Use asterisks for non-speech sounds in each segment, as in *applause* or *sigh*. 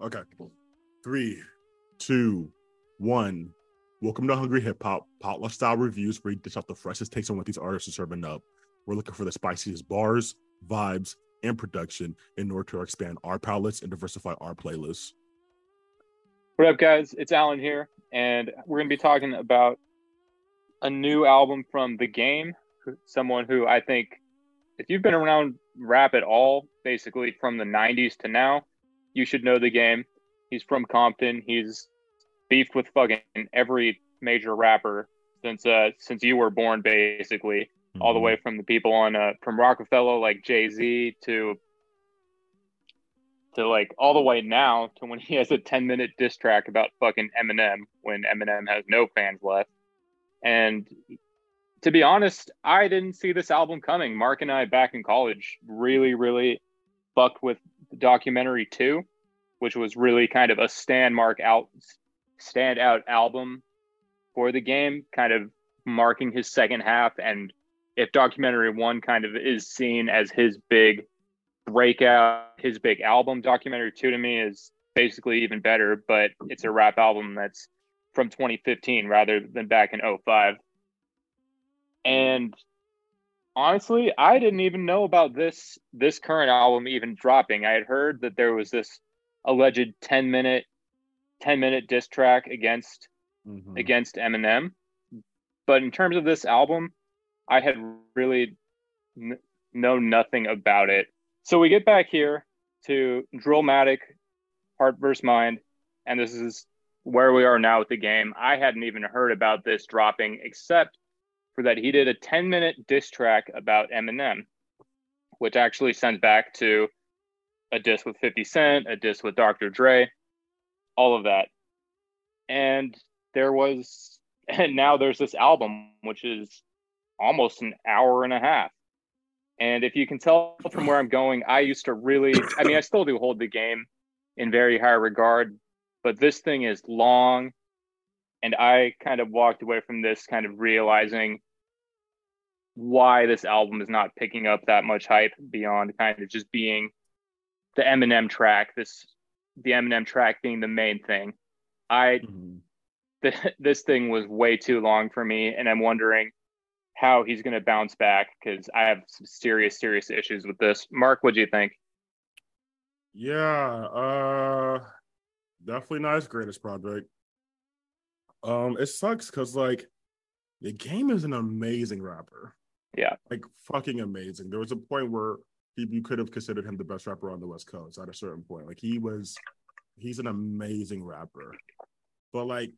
Okay. Three, two, one. Welcome to Hungry Hip Hop, potluck style reviews where we dish out the freshest takes on what these artists are serving up. We're looking for the spiciest bars, vibes, and production in order to expand our palettes and diversify our playlists. What up, guys? It's Alan here, and we're going to be talking about a new album from The Game, someone who I think, if you've been around rap at all, basically from the 90s to now, you should know The Game. He's from Compton. He's beefed with fucking every major rapper since uh since you were born, basically, mm-hmm. all the mm-hmm. way from the people on uh from Roc-A-Fella like Jay Z to to like all the way now to when he has a 10 minute diss track about fucking Eminem when Eminem has no fans left. And to be honest, I didn't see this album coming. Mark and I back in college really, really fucked with documentary too, which was really kind of a stand mark out standout album for the game, kind of marking his second half. And if documentary one kind of is seen as his big breakout, his big album, documentary two to me is basically even better, but it's a rap album that's from 2015 rather than back in 05. And honestly, I didn't even know about this this current album even dropping. I had heard that there was this alleged 10 minute 10 minute diss track against mm-hmm. against Eminem. But in terms of this album, I had really n- know nothing about it. So we get back here to Drillmatic, Heart vs. Mind, and this is where we are now with the game. I hadn't even heard about this dropping, except for that he did a 10 minute diss track about Eminem, which actually sends back to a diss with 50 Cent, a diss with Dr. Dre, all of that. And there was, *laughs* and now there's this album, which is almost an hour and a half. And if you can tell from where I'm going, I used to really, I mean, I still do hold the game in very high regard, but this thing is long. And I kind of walked away from this kind of realizing why this album is not picking up that much hype beyond kind of just being the Eminem track, this the Eminem track being the main thing. I mm-hmm. th- *laughs* this thing was way too long for me, and I'm wondering how he's going to bounce back because I have some serious, serious issues with this. Mark, what do you think? Yeah, uh, definitely not his greatest project. Um, it sucks because like the game is an amazing rapper. Yeah, like fucking amazing. There was a point where you could have considered him the best rapper on the West Coast at a certain point. Like he was, he's an amazing rapper. But like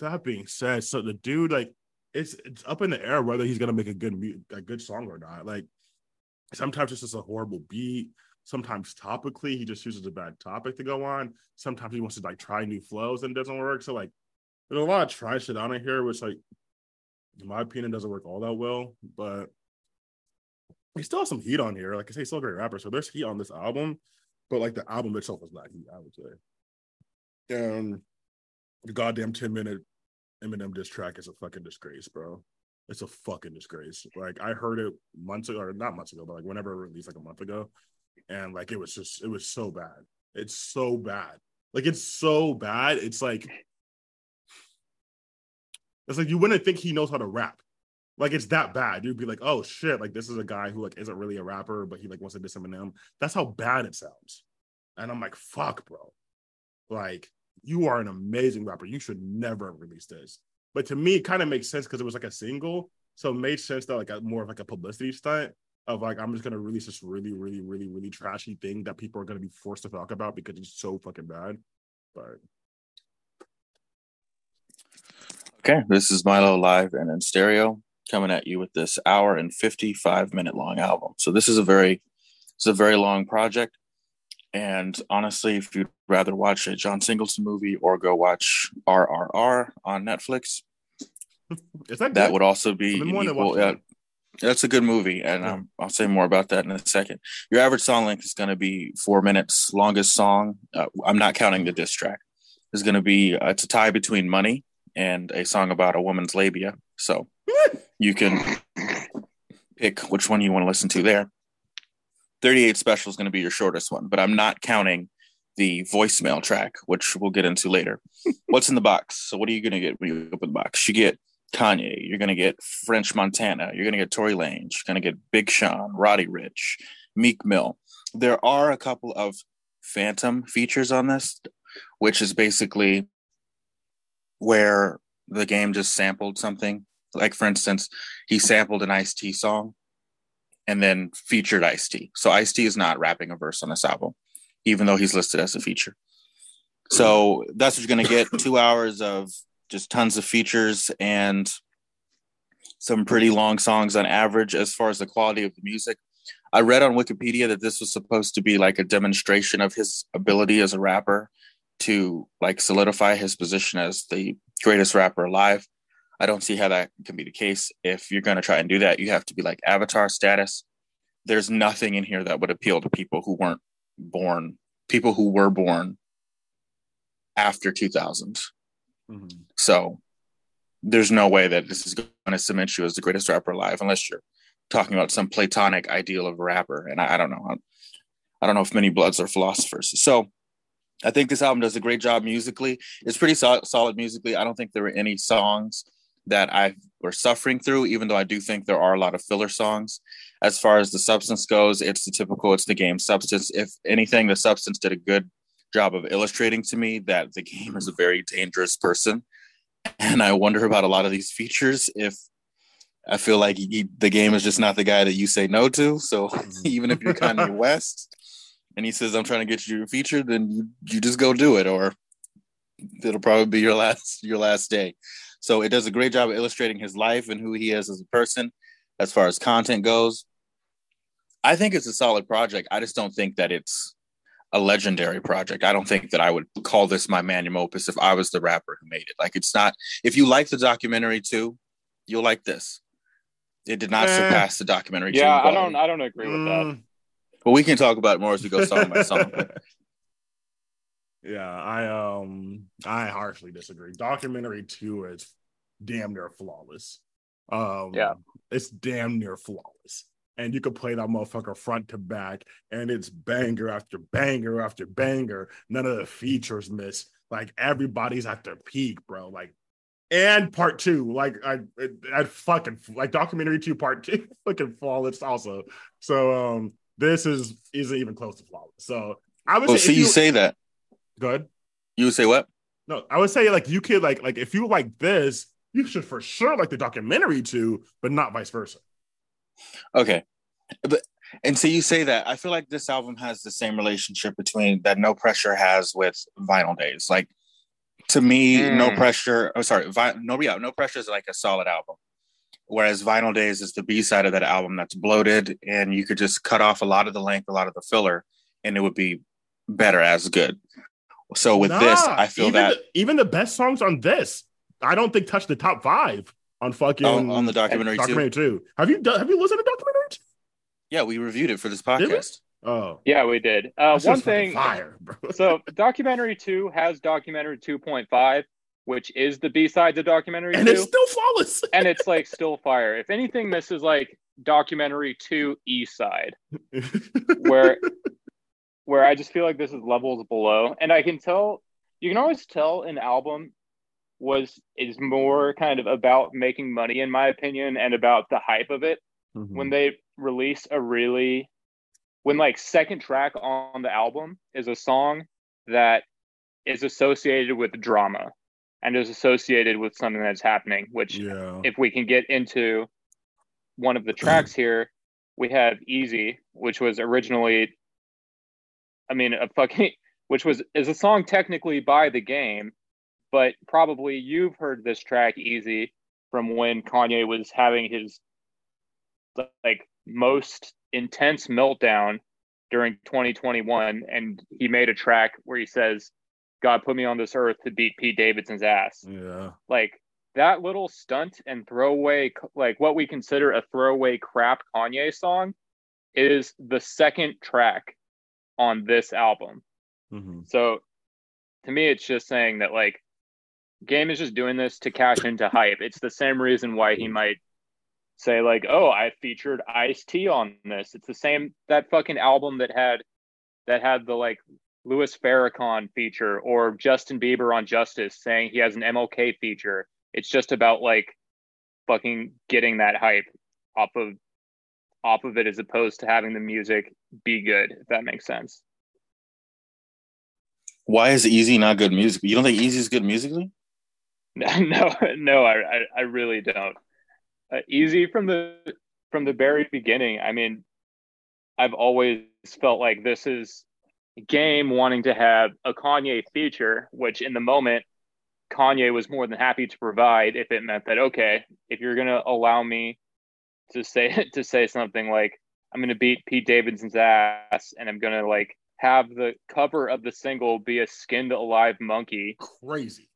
that being said, so the dude like it's it's up in the air whether he's gonna make a good a good song or not. Like sometimes it's just a horrible beat. Sometimes topically he just chooses a bad topic to go on. Sometimes he wants to like try new flows and it doesn't work. So like there's a lot of try shit on it here, which like in my opinion doesn't work all that well. But he still has some heat on here. Like I say, he's still a great rapper. So there's heat on this album, but like the album itself is not heat, I would say. And the goddamn 10 minute Eminem diss track is a fucking disgrace, bro. It's a fucking disgrace. Like I heard it months ago, or not months ago, but like whenever it released, like a month ago, and like it was just, it was so bad. It's so bad. Like it's so bad. It's like, it's like you wouldn't think he knows how to rap. Like it's that bad. You'd be like, oh shit, like this is a guy who like isn't really a rapper, but he like wants to diss Eminem. That's how bad it sounds. And I'm like, fuck, bro. Like you are an amazing rapper. You should never release this. But to me, it kind of makes sense because it was like a single. So it made sense that like a, more of like a publicity stunt of like I'm just gonna release this really, really, really, really trashy thing that people are gonna be forced to talk about because it's so fucking bad. But okay, this is Milo live and in stereo coming at you with this hour and 55 minute long album. So this is a very it's a very long project. And honestly, if you'd rather watch a John Singleton movie or go watch RRR on Netflix, *laughs* that, that would also be equal. Yeah, that's a good movie, and um, I'll say more about that in a second. Your average song length is going to be four minutes. Longest song, uh, I'm not counting the diss track, is going to be uh, it's a tie between "Money" and a song about a woman's labia. So you can pick which one you want to listen to there. 38 special is going to be your shortest one, but I'm not counting the voicemail track, which we'll get into later. *laughs* What's in the box? So, what are you going to get when you open the box? You get Kanye, you're going to get French Montana, you're going to get Tory Lanez, you're going to get Big Sean, Roddy Ricch, Meek Mill. There are a couple of phantom features on this, which is basically where the game just sampled something. Like, for instance, he sampled an Ice T song and then featured Ice T. So, Ice T is not rapping a verse on this album even though he's listed as a feature. So that's what you're going to get *laughs* two hours of just tons of features and some pretty long songs on average as far as the quality of the music. I read on Wikipedia that this was supposed to be like a demonstration of his ability as a rapper to like solidify his position as the greatest rapper alive. I don't see how that can be the case. If you're going to try and do that, you have to be like avatar status. There's nothing in here that would appeal to people who weren't born, people who were born after 2000. Mm-hmm. So there's no way that this is going to cement you as the greatest rapper alive unless you're talking about some platonic ideal of a rapper. And I, I don't know. I don't know if many bloods are philosophers. So I think this album does a great job musically. It's pretty so- solid musically. I don't think there were any songs that I were suffering through, even though I do think there are a lot of filler songs. As far as the substance goes, it's the typical, it's the game substance. If anything, the substance did a good job of illustrating to me that the game is a very dangerous person. And I wonder about a lot of these features if I feel like he, the game is just not the guy that you say no to. So mm-hmm. *laughs* even if you're Kanye *laughs* West and he says, I'm trying to get you a feature, then you, you just go do it or it'll probably be your *laughs* last your last day. So it does a great job of illustrating his life and who he is as a person as far as content goes. I think it's a solid project. I just don't think that it's a legendary project. I don't think that I would call this my magnum opus if I was the rapper who made it. Like it's not if you like the documentary too, you'll like this. It did not eh. surpass the documentary. Yeah, I don't I don't agree with mm. that. But we can talk about it more as we go song by song. *laughs* Yeah, I um I harshly disagree. Documentary two is damn near flawless. Um yeah, it's damn near flawless. And you could play that motherfucker front to back, and it's banger after banger after banger. None of the features miss. Like everybody's at their peak, bro. Like, and part two, like I, I fucking like documentary two, part two, *laughs* fucking flawless also. So um, this is isn't even close to flawless. So I would Well, see, you, you say that Good. You would say what? No, I would say like you could like like if you like this, you should for sure like the documentary too, but not vice versa. Okay, but and so you say that I feel like this album has the same relationship between that No Pressure has with Vinyl Days. Like to me, mm. No Pressure. Oh, sorry, Vi- no, yeah, No Pressure is like a solid album. Whereas Vinyl Days is the B side of that album that's bloated, and you could just cut off a lot of the length, a lot of the filler, and it would be better as good. So with nah, this, I feel even that the, even the best songs on this, I don't think touch the top five on fucking on, on the documentary, documentary too. Have you done? Have you listened to documentary? Yeah, we reviewed it for this podcast. Oh, yeah, we did. Uh, one thing, fire, bro. so documentary two has documentary two point five, which is the B side to documentary and 2, it's still flawless, *laughs* and it's like still fire. If anything, this is like documentary two E side, *laughs* where where I just feel like this is levels below. And I can tell you can always tell an album was is more kind of about making money in my opinion and about the hype of it mm-hmm. when they release a really when like second track on the album is a song that is associated with drama and is associated with something that's happening which yeah. if we can get into one of the tracks *clears throat* here we have easy which was originally I mean, a fucking *laughs* which was is a song technically by the game, but probably you've heard this track easy from when Kanye was having his like most intense meltdown during 2021 and he made a track where he says God put me on this earth to beat Pete Davidson's ass. Yeah. Like that little stunt and throwaway like what we consider a throwaway crap Kanye song is the second track on this album. Mm-hmm. So to me, it's just saying that like Game is just doing this to cash into hype. It's the same reason why he might say like, "Oh, I featured Ice T on this." It's the same that fucking album that had that had the like Louis Farrakhan feature or Justin Bieber on Justice saying he has an MLK feature. It's just about like fucking getting that hype off of off of it as opposed to having the music be good, if that makes sense. Why is Easy not good music? You don't think Easy is good musically? *laughs* No, no, I, I, I really don't. Uh, easy from the from the very beginning. I mean, I've always felt like this is game wanting to have a Kanye feature, which in the moment Kanye was more than happy to provide if it meant that okay, if you're gonna allow me to say *laughs* to say something like I'm gonna beat Pete Davidson's ass and I'm gonna like have the cover of the single be a skinned alive monkey. Crazy.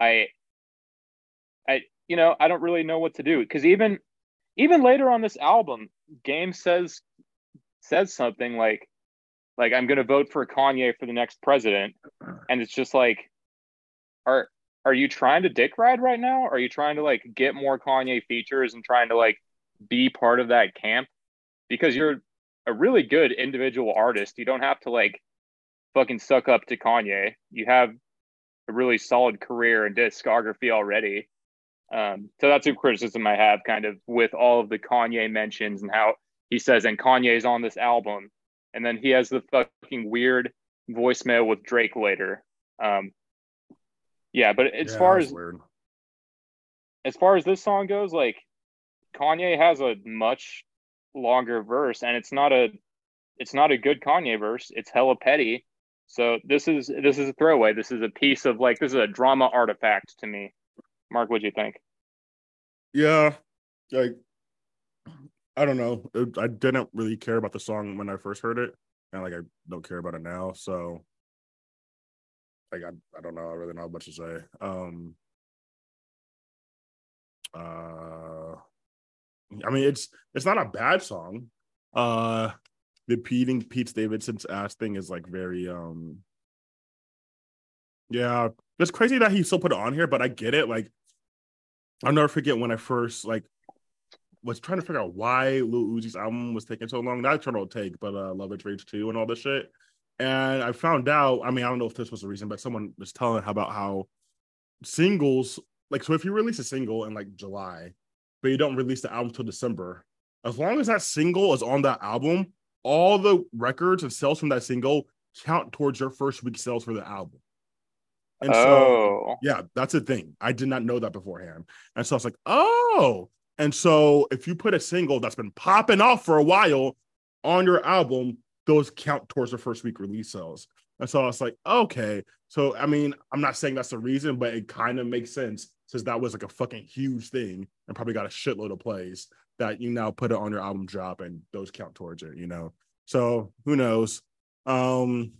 I I you know, I don't really know what to do because even even later on this album, Game says says something like like I'm going to vote for Kanye for the next president and it's just like are are you trying to dick ride right now? Are you trying to like get more Kanye features and trying to like be part of that camp? Because you're a really good individual artist. You don't have to like fucking suck up to Kanye. You have a really solid career and discography already. Um, so that's a criticism I have kind of with all of the Kanye mentions and how he says, and Kanye's on this album. And then he has the fucking weird voicemail with Drake later. Um, yeah, but as Yeah, far as weird. as far as this song goes, like Kanye has a much longer verse, and it's not a it's not a good Kanye verse. It's hella petty. So this is this is a throwaway. This is a piece of like this is a drama artifact to me. Mark, what do you think? Yeah, like I don't know. I didn't really care about the song when I first heard it, and like I don't care about it now. So, like I, I don't know. I really don't have much to say. Um, uh, I mean, it's it's not a bad song. Uh, the beating Pete Davidson's ass thing is like very um. Yeah, it's crazy that he still put it on here, but I get it. Like, I'll never forget when I first like was trying to figure out why Lil Uzi's album was taking so long. Not Eternal Atake, but uh Luv Is Rage 2 and all this shit. And I found out, I mean, I don't know if this was the reason, but someone was telling about how singles, like, so if you release a single in like July, but you don't release the album till December, as long as that single is on that album, all the records and sales from that single count towards your first week sales for the album. And so oh, yeah, that's a thing. I did not know that beforehand. And so I was like, oh. And so if you put a single that's been popping off for a while on your album, those count towards the first week release sales. And so I was like, okay. So I mean, I'm not saying that's the reason, but it kind of makes sense since that was like a fucking huge thing and probably got a shitload of plays that you now put it on your album drop and those count towards it, you know. So who knows? Um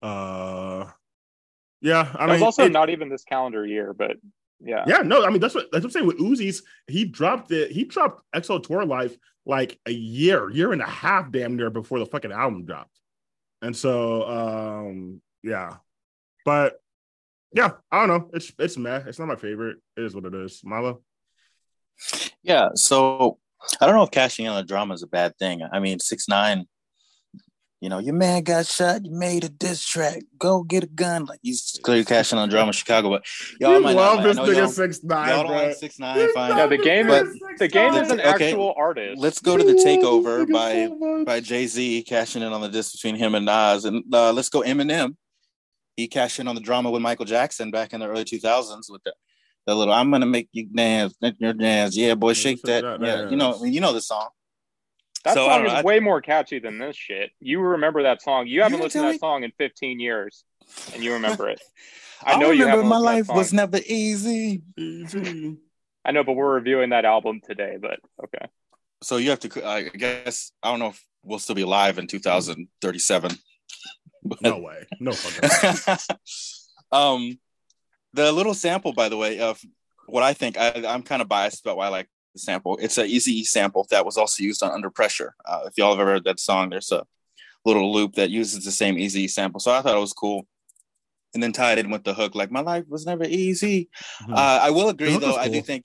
uh yeah, I mean was also it- not even this calendar year, but yeah, yeah, no, I mean that's what that's what I'm saying with Uzi's. He dropped it. He dropped XO Tour Life like a year, year and a half, damn near before the fucking album dropped. And so, um, yeah, but yeah, I don't know. It's it's meh. It's not my favorite. It is what it is. Milo. Yeah. So I don't know if cashing in on the drama is a bad thing. I mean, six nine. You know, your man got shot. You made a diss track. Go get a gun. Like he's clearly cashing on drama Chicago, but y'all we might love like- I this nigga y'all- six nine, Y'all don't like six nine, Fine. Yeah, the game But- is the game is an Okay. actual artist. Let's go to the takeover by by Jay Z cashing in on the diss between him and Nas, and uh, let's go Eminem. He cashed in on the drama with Michael Jackson back in the early 2000s with the, the little "I'm gonna make you dance, make your dance, yeah, boy, shake that." that Yeah, you know, you know the song. That So, song is I- way more catchy than this shit. You remember that song. You haven't listened to that me- song in 15 years, and you remember it. *laughs* I, I know you remember haven't my life was never easy. Easy. I know, but we're reviewing that album today. But okay, So you have to. I guess I don't know if we'll still be alive in 2037. But- *laughs* No way. No fucking. *laughs* um, the little sample, by the way, of what I think, I, I'm kind of biased about why I like the sample. It's an Easy sample that was also used on Under Pressure. Uh, if y'all have ever heard that song, there's a little loop that uses the same Easy sample. So I thought it was cool. And then tied in with the hook, like my life was never easy. Mhm. Uh, I will agree, though. was I do think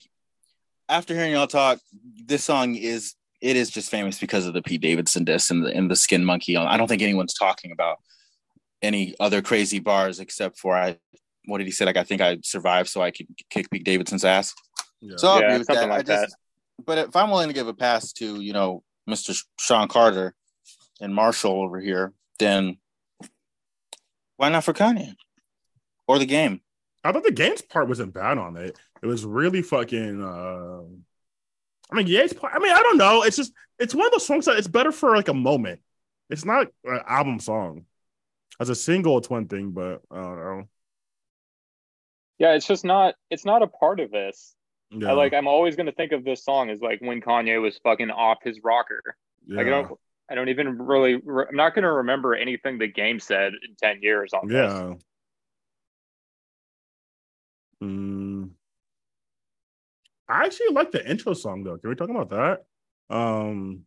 after hearing y'all talk, this song is it is just famous because of the Pete Davidson disc and the, and the Skin Monkey. I don't think anyone's talking about any other crazy bars except for I. What did he say? Like I think I survived, so I could kick Pete Davidson's ass. Yeah. So I'll yeah, agree with that. Like I just, that. but if I'm willing to give a pass to you know Mr. Sean Carter and Marshall over here, then why not for Kanye or the game? I thought the game's part wasn't bad on it. It was really fucking. Uh, I mean, yeah, I mean, I don't know. It's just it's one of those songs that it's better for like a moment. It's not an album song. As a single, it's one thing, but I don't know. Yeah, it's just not. It's not a part of this. Yeah. I, like I'm always gonna think of this song as like when Kanye was fucking off his rocker. Yeah. Like I don't. I don't even really. I'm not gonna remember anything the game said in ten years on yeah. this. Yeah. Mm. I actually like the intro song though. Can we talk about that? Um,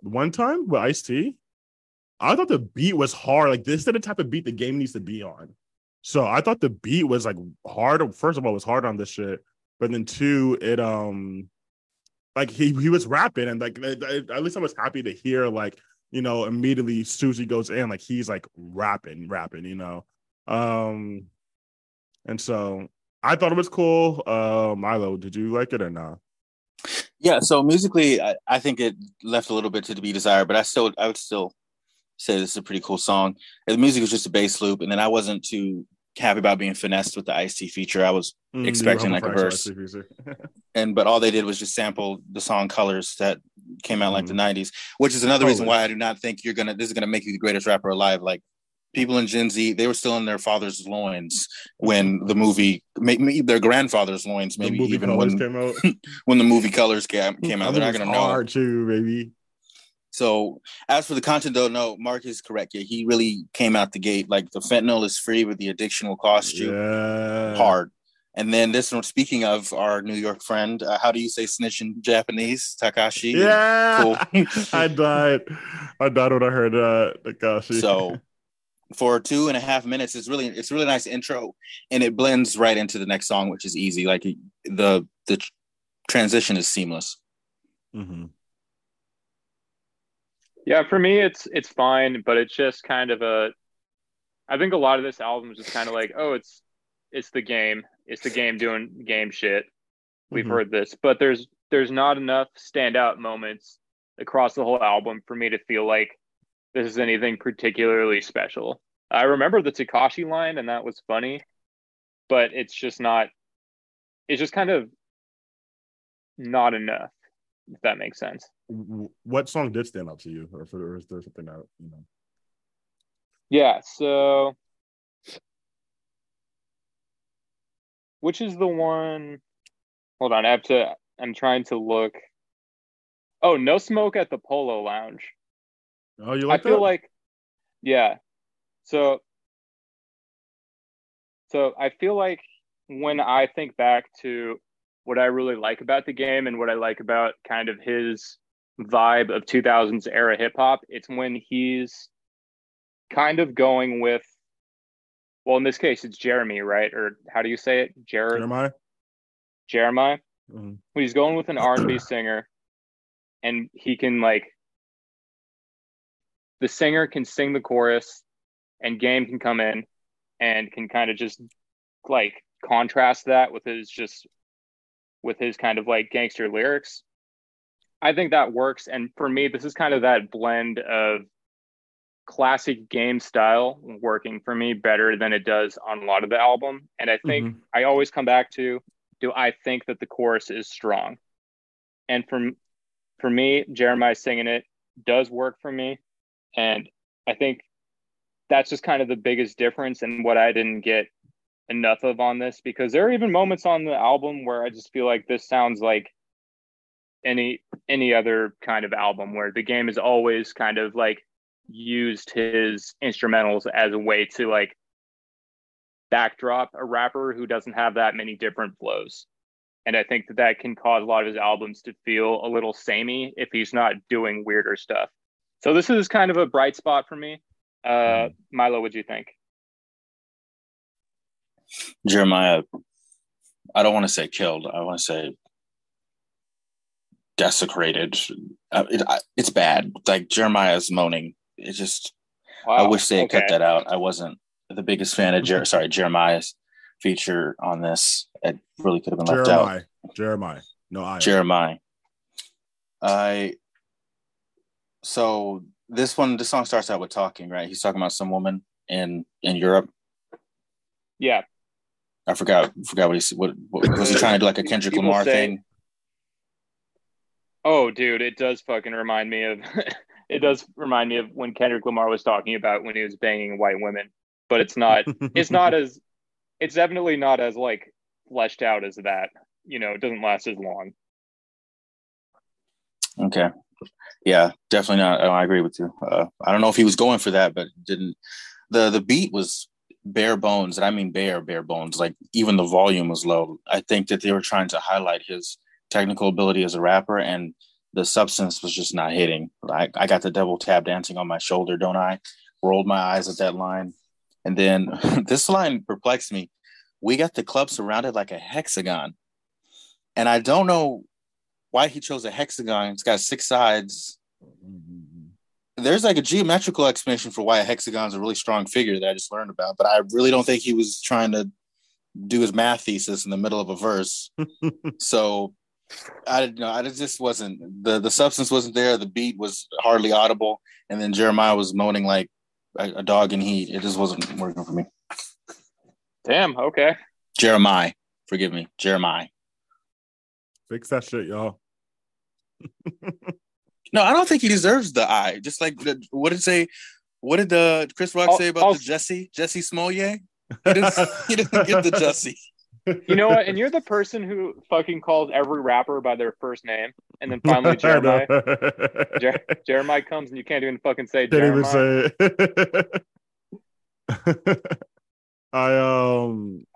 one time with Ice T, I thought the beat was hard. Like this is the type of beat the game needs to be on. So I thought the beat was like hard. First of all, it was hard on this shit, but then two, it um, like he he was rapping and like at least I was happy to hear like you know immediately Susie goes in like he's like rapping rapping you know, um, and so I thought it was cool. Uh, Milo, did you like it or not? Yeah, so musically, I, I, think it left a little bit to be desired, but I still, I would still say this is a pretty cool song. The music was just a bass loop, and then I wasn't too happy about being finessed with the Ice T feature. I was mm, expecting like a verse, *laughs* and but all they did was just sample the song "Colors" that came out mm. like the '90s, which is another reason why I do not think you're gonna. This is gonna make you the greatest rapper alive. Like people in Gen Z, they were still in their father's loins when the movie, maybe their grandfather's loins, maybe even when *laughs* when the movie Colors came, came out. They're not gonna know. too, baby. So as for the content, though, no, Mark is correct. Yeah, he really came out the gate like the fentanyl is free, but the addiction will cost you yeah. hard. And then this one, speaking of our New York friend, uh, how do you say snitch in Japanese? Tekashi. Yeah, cool. *laughs* I died. I died when I heard uh, Tekashi. So for two and a half minutes. It's really it's really nice intro, and it blends right into the next song, which is easy. Like the the transition is seamless. Mm-hmm. Yeah, for me, it's it's fine, but it's just kind of a. I think a lot of this album is just kind of like, oh, it's it's the game, it's the game doing game shit. We've mm-hmm. heard this, but there's there's not enough standout moments across the whole album for me to feel like this is anything particularly special. I remember the Tekashi line, and that was funny, but it's just not. It's just kind of not enough. If that makes sense. What song did stand out to you, or, or is there something that you know? Yeah. So, which is the one? Hold on, I have to. I'm trying to look. Oh, no smoke at the Polo Lounge. Oh, you like I feel like, yeah. So, so I feel like when I think back to what I really like about the game and what I like about kind of his vibe of 2000s era hip hop, it's when he's kind of going with, well, in this case, it's Jeremy, right? Or how do you say it? Jer- Jeremiah. Jeremiah. Mm-hmm. When he's going with an *clears throat* R&B singer, and he can like the singer can sing the chorus and game can come in and can kind of just like contrast that with his just with his kind of like gangster lyrics i think that works. And for me this is kind of that blend of classic game style working for me better than it does on a lot of the album. And i think mm-hmm. i always come back to do i think that the chorus is strong? And for for me jeremiah singing it does work for me. And I think that's just kind of the biggest difference and what I didn't get enough of on this because there are even moments on the album where I just feel like this sounds like any any other kind of album where the game is always kind of like used his instrumentals as a way to like backdrop a rapper who doesn't have that many different flows. And I think that that can cause a lot of his albums to feel a little samey if he's not doing weirder stuff. So this is kind of a bright spot for me. Uh, hmm. Milo, what do you think? Jeremiah, I don't want to say killed. I want to say desecrated. Uh, it, it's bad. Like Jeremiah's moaning. It just. Wow. I wish they had okay. cut that out. I wasn't the biggest fan of Jer- *laughs* sorry Jeremiah's feature on this. It really could have been left Jeremiah. out. Jeremiah. No, I. Jeremiah. I. So this one, this song starts out with talking, right? He's talking about some woman in in Europe. Yeah. I forgot. Forgot what he what, what was he trying to do like a *laughs* Kendrick People Lamar say, thing. Oh, dude, it does fucking remind me of. *laughs* it does remind me of when Kendrick Lamar was talking about when he was banging white women, but it's not. it's not *laughs* as. It's definitely not as like fleshed out as that. You know, it doesn't last as long. Okay. Yeah, definitely not. I agree with you. Uh, I don't know if he was going for that, but didn't. the The beat was bare bones, and I mean bare bare bones. Like even the volume was low. I think that they were trying to highlight his technical ability as a rapper, and the substance was just not hitting. I, I got the double tap dancing on my shoulder, don't I? Rolled my eyes at that line, and then *laughs* this line perplexed me. We got the club surrounded like a hexagon, and I don't know why he chose a hexagon. It's got six sides. There's like a geometrical explanation for why a hexagon is a really strong figure that I just learned about, but I really don't think he was trying to do his math thesis in the middle of a verse. *laughs* so I didn't know. I just wasn't the the substance wasn't there. The beat was hardly audible, and then Jeremiah was moaning like a, a dog in heat. It just wasn't working for me. Damn. Okay. Jeremiah, forgive me, Jeremiah. Fix that shit, y'all. *laughs* No, I don't think he deserves the eye. Just like the, what did say? What did the Chris Rock I'll, say about I'll, the Jesse Jesse Smollett? He didn't, he didn't get the *laughs* Jesse. You know what? And you're the person who fucking calls every rapper by their first name, and then finally *laughs* Jeremiah. Jer- Jeremiah comes and you can't even fucking say. Can't even say it. *laughs* I um.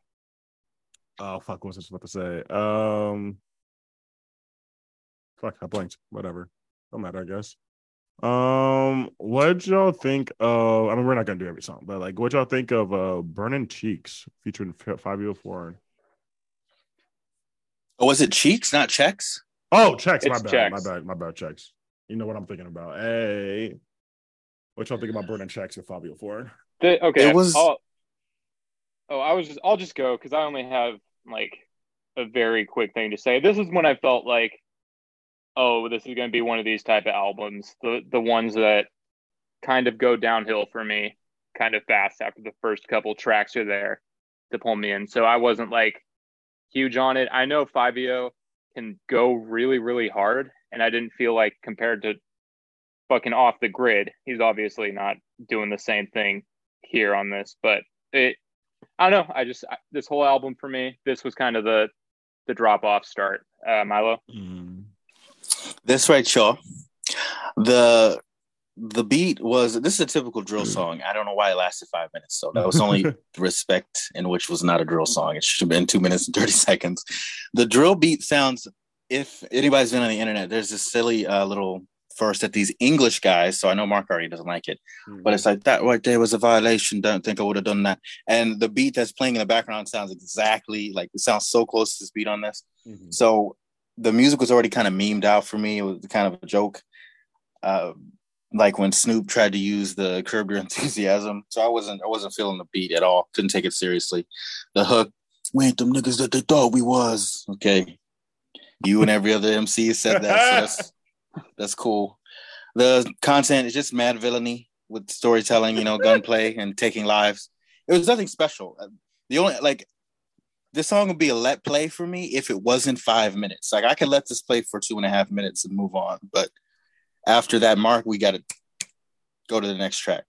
Oh fuck! What was I supposed to say? Um. Fuck! I blanked. Whatever. Don't matter, I guess. Um, what y'all think of? I mean, we're not gonna do every song, but like, what y'all think of uh "Burning Cheeks" featuring Fivio Foreign? Oh, was it Cheeks, not Checks? Oh, Checks. It's my bad. Checks. My bad. My bad. Checks. You know what I'm thinking about? Hey, what y'all think about "Burning Checks" with Fivio Foreign? The, okay, it was. I'll, oh, I was just. I'll just go because I only have like a very quick thing to say. This is when I felt like oh, this is going to be one of these type of albums, the the ones that kind of go downhill for me kind of fast after the first couple tracks are there to pull me in. So I wasn't like huge on it. I know Fivio can go really, really hard, and I didn't feel like compared to fucking off the grid, he's obviously not doing the same thing here on this, but it I don't know. I just this whole album for me, this was kind of the the drop off start. Uh, Milo. Mm. That's right, Shaw. The the beat was this is a typical drill song. I don't know why it lasted five minutes. So that was *laughs* only respect in which was not a drill song. It should have been two minutes and 30 *laughs* seconds. The drill beat sounds if anybody's been on the internet, there's this silly uh, little first that these English guys, so I know Mark already doesn't like it, mm-hmm. but it's like that right there was a violation. Don't think I would have done that. And the beat that's playing in the background sounds exactly like it sounds so close to this beat on this. Mm-hmm. So the music was already kind of memed out for me. It was kind of a joke. Uh, like when Snoop tried to use the curb your *laughs* enthusiasm. So I wasn't I wasn't feeling the beat at all. Couldn't take it seriously. The hook, we ain't them niggas that they thought we was. Okay. You and every other MC said that. So that's *laughs* that's cool. The content is just mad villainy with storytelling, you know, gunplay and taking lives. It was nothing special. The only like this song would be a let play for me if it wasn't five minutes. Like I could let this play for two and a half minutes and move on. But after that mark, we got to go to the next track.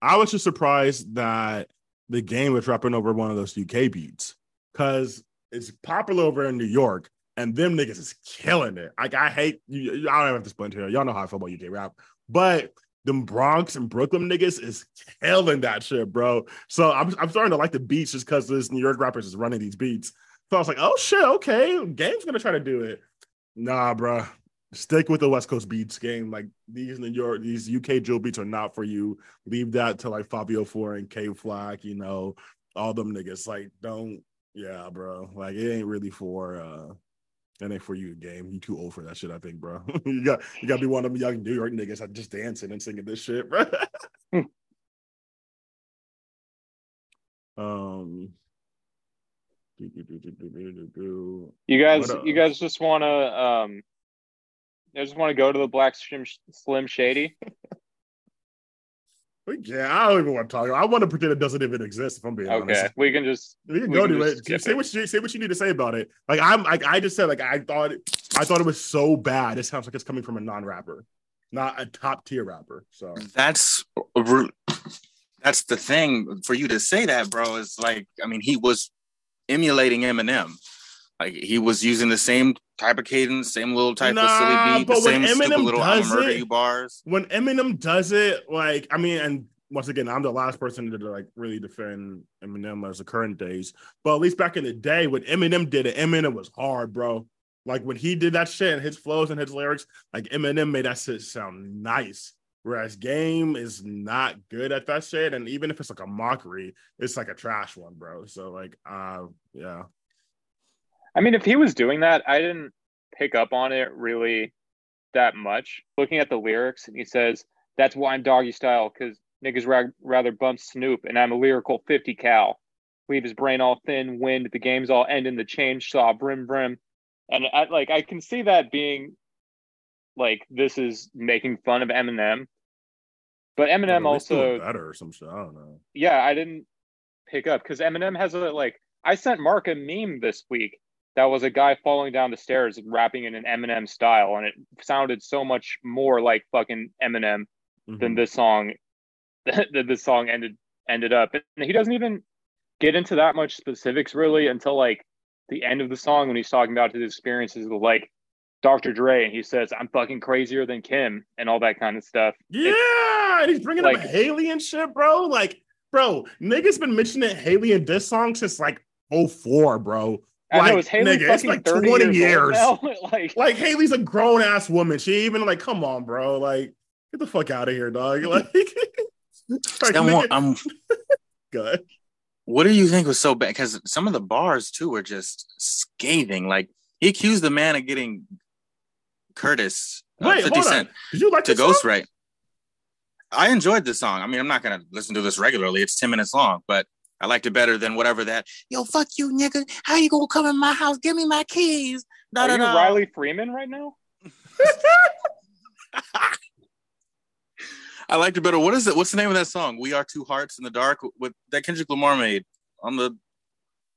I was just surprised that the game was rapping over one of those UK beats because it's popular over in New York and them niggas is killing it. Like I hate you. I don't have to split here. Y'all know how I feel about UK rap, but them Bronx and Brooklyn niggas is killing that shit, bro. So I'm, I'm starting to like the beats just because this New York rappers is running these beats. So I was like, oh shit, okay, Game's gonna try to do it. Nah, bro stick with the West Coast beats game. Like these New York, these UK drill beats are not for you. Leave that to like Fivio Foreign and Kay Flock, you know, all them niggas. Like, don't, yeah, bro. Like it ain't really for uh that ain't for you game. You too old for that shit, I think, bro. *laughs* you got you gotta be one of them young New York niggas that just dancing and singing this shit, bro. *laughs* um you guys you guys just wanna um you just want to go to the Black Slim, Slim Shady. *laughs* Yeah, I don't even want to talk. I want to pretend it doesn't even exist. If I'm being Okay, honest, we can just. we can we go can to it. Say it. what you say. What you need to say about it. Like I'm, like I just said, like I thought, it, I thought it was so bad. It sounds like it's coming from a non-rapper, not a top tier rapper. So That's that's the thing for you to say that, bro. Is like, I mean, he was emulating Eminem. Like he was using the same type of cadence, same little type Nah, of silly beat, the but when same stupid Eminem little "I'm does gonna murder it- you" bars. when Eminem does it, like I mean, and once again, I'm the last person to like really defend Eminem as the current days. But at least back in the day, when Eminem did it, Eminem was hard, bro. Like when he did that shit and his flows and his lyrics, like Eminem made that shit sound nice. Whereas Game is not good at that shit, and even if it's like a mockery, it's like a trash one, bro. So like, uh, yeah, I mean, if he was doing that, I didn't pick up on it really that much. Looking at the lyrics, and he says, "That's why I'm doggy style because niggas ra- rather bump Snoop, and I'm a lyrical 50 cal. Leave his brain all thin, wind. The game's all end in The change saw brim brim." And I, like, I can see that being like this is making fun of Eminem, but Eminem doing also better or some shit. I don't know. yeah, I didn't pick up because Eminem has a like. I sent Mark a meme this week that was a guy falling down the stairs and rapping in an Eminem style, and it sounded so much more like fucking Eminem than Mhm. this song. *laughs* That this song ended ended up, and he doesn't even get into that much specifics really until like the end of the song when he's talking about his experiences with like Dr. Dre, and he says, "I'm fucking crazier than Kim" and all that kind of stuff. Yeah, and he's bringing like- up Haley and shit, bro. Like, bro, niggas been mentioning Haley in this song since like 04, bro. I know Like, is Haley nigga, it's like 30 20 years, years. *laughs* like Like, Haley's a grown ass woman. She even like, come on, bro. Like, get the fuck out of here, dog. *laughs* Like, like I'm, nigga, I'm, *laughs* good. what do you think was so bad? Because some of the bars too were just scathing. Like he accused the man of getting Curtis uh, Wait, 50 hold on. Did you like to this song? ghostwrite. I enjoyed the song. I mean, I'm not gonna listen to this regularly. It's 10 minutes long, but I liked it better than whatever that. Yo, fuck you, nigga. How you gonna come in my house? Give me my keys. Da, Are da, you da. Riley Freeman right now? *laughs* I liked it better. What is it? What's the name of that song? We Are Two Hearts in the Dark with that Kendrick Lamar made on the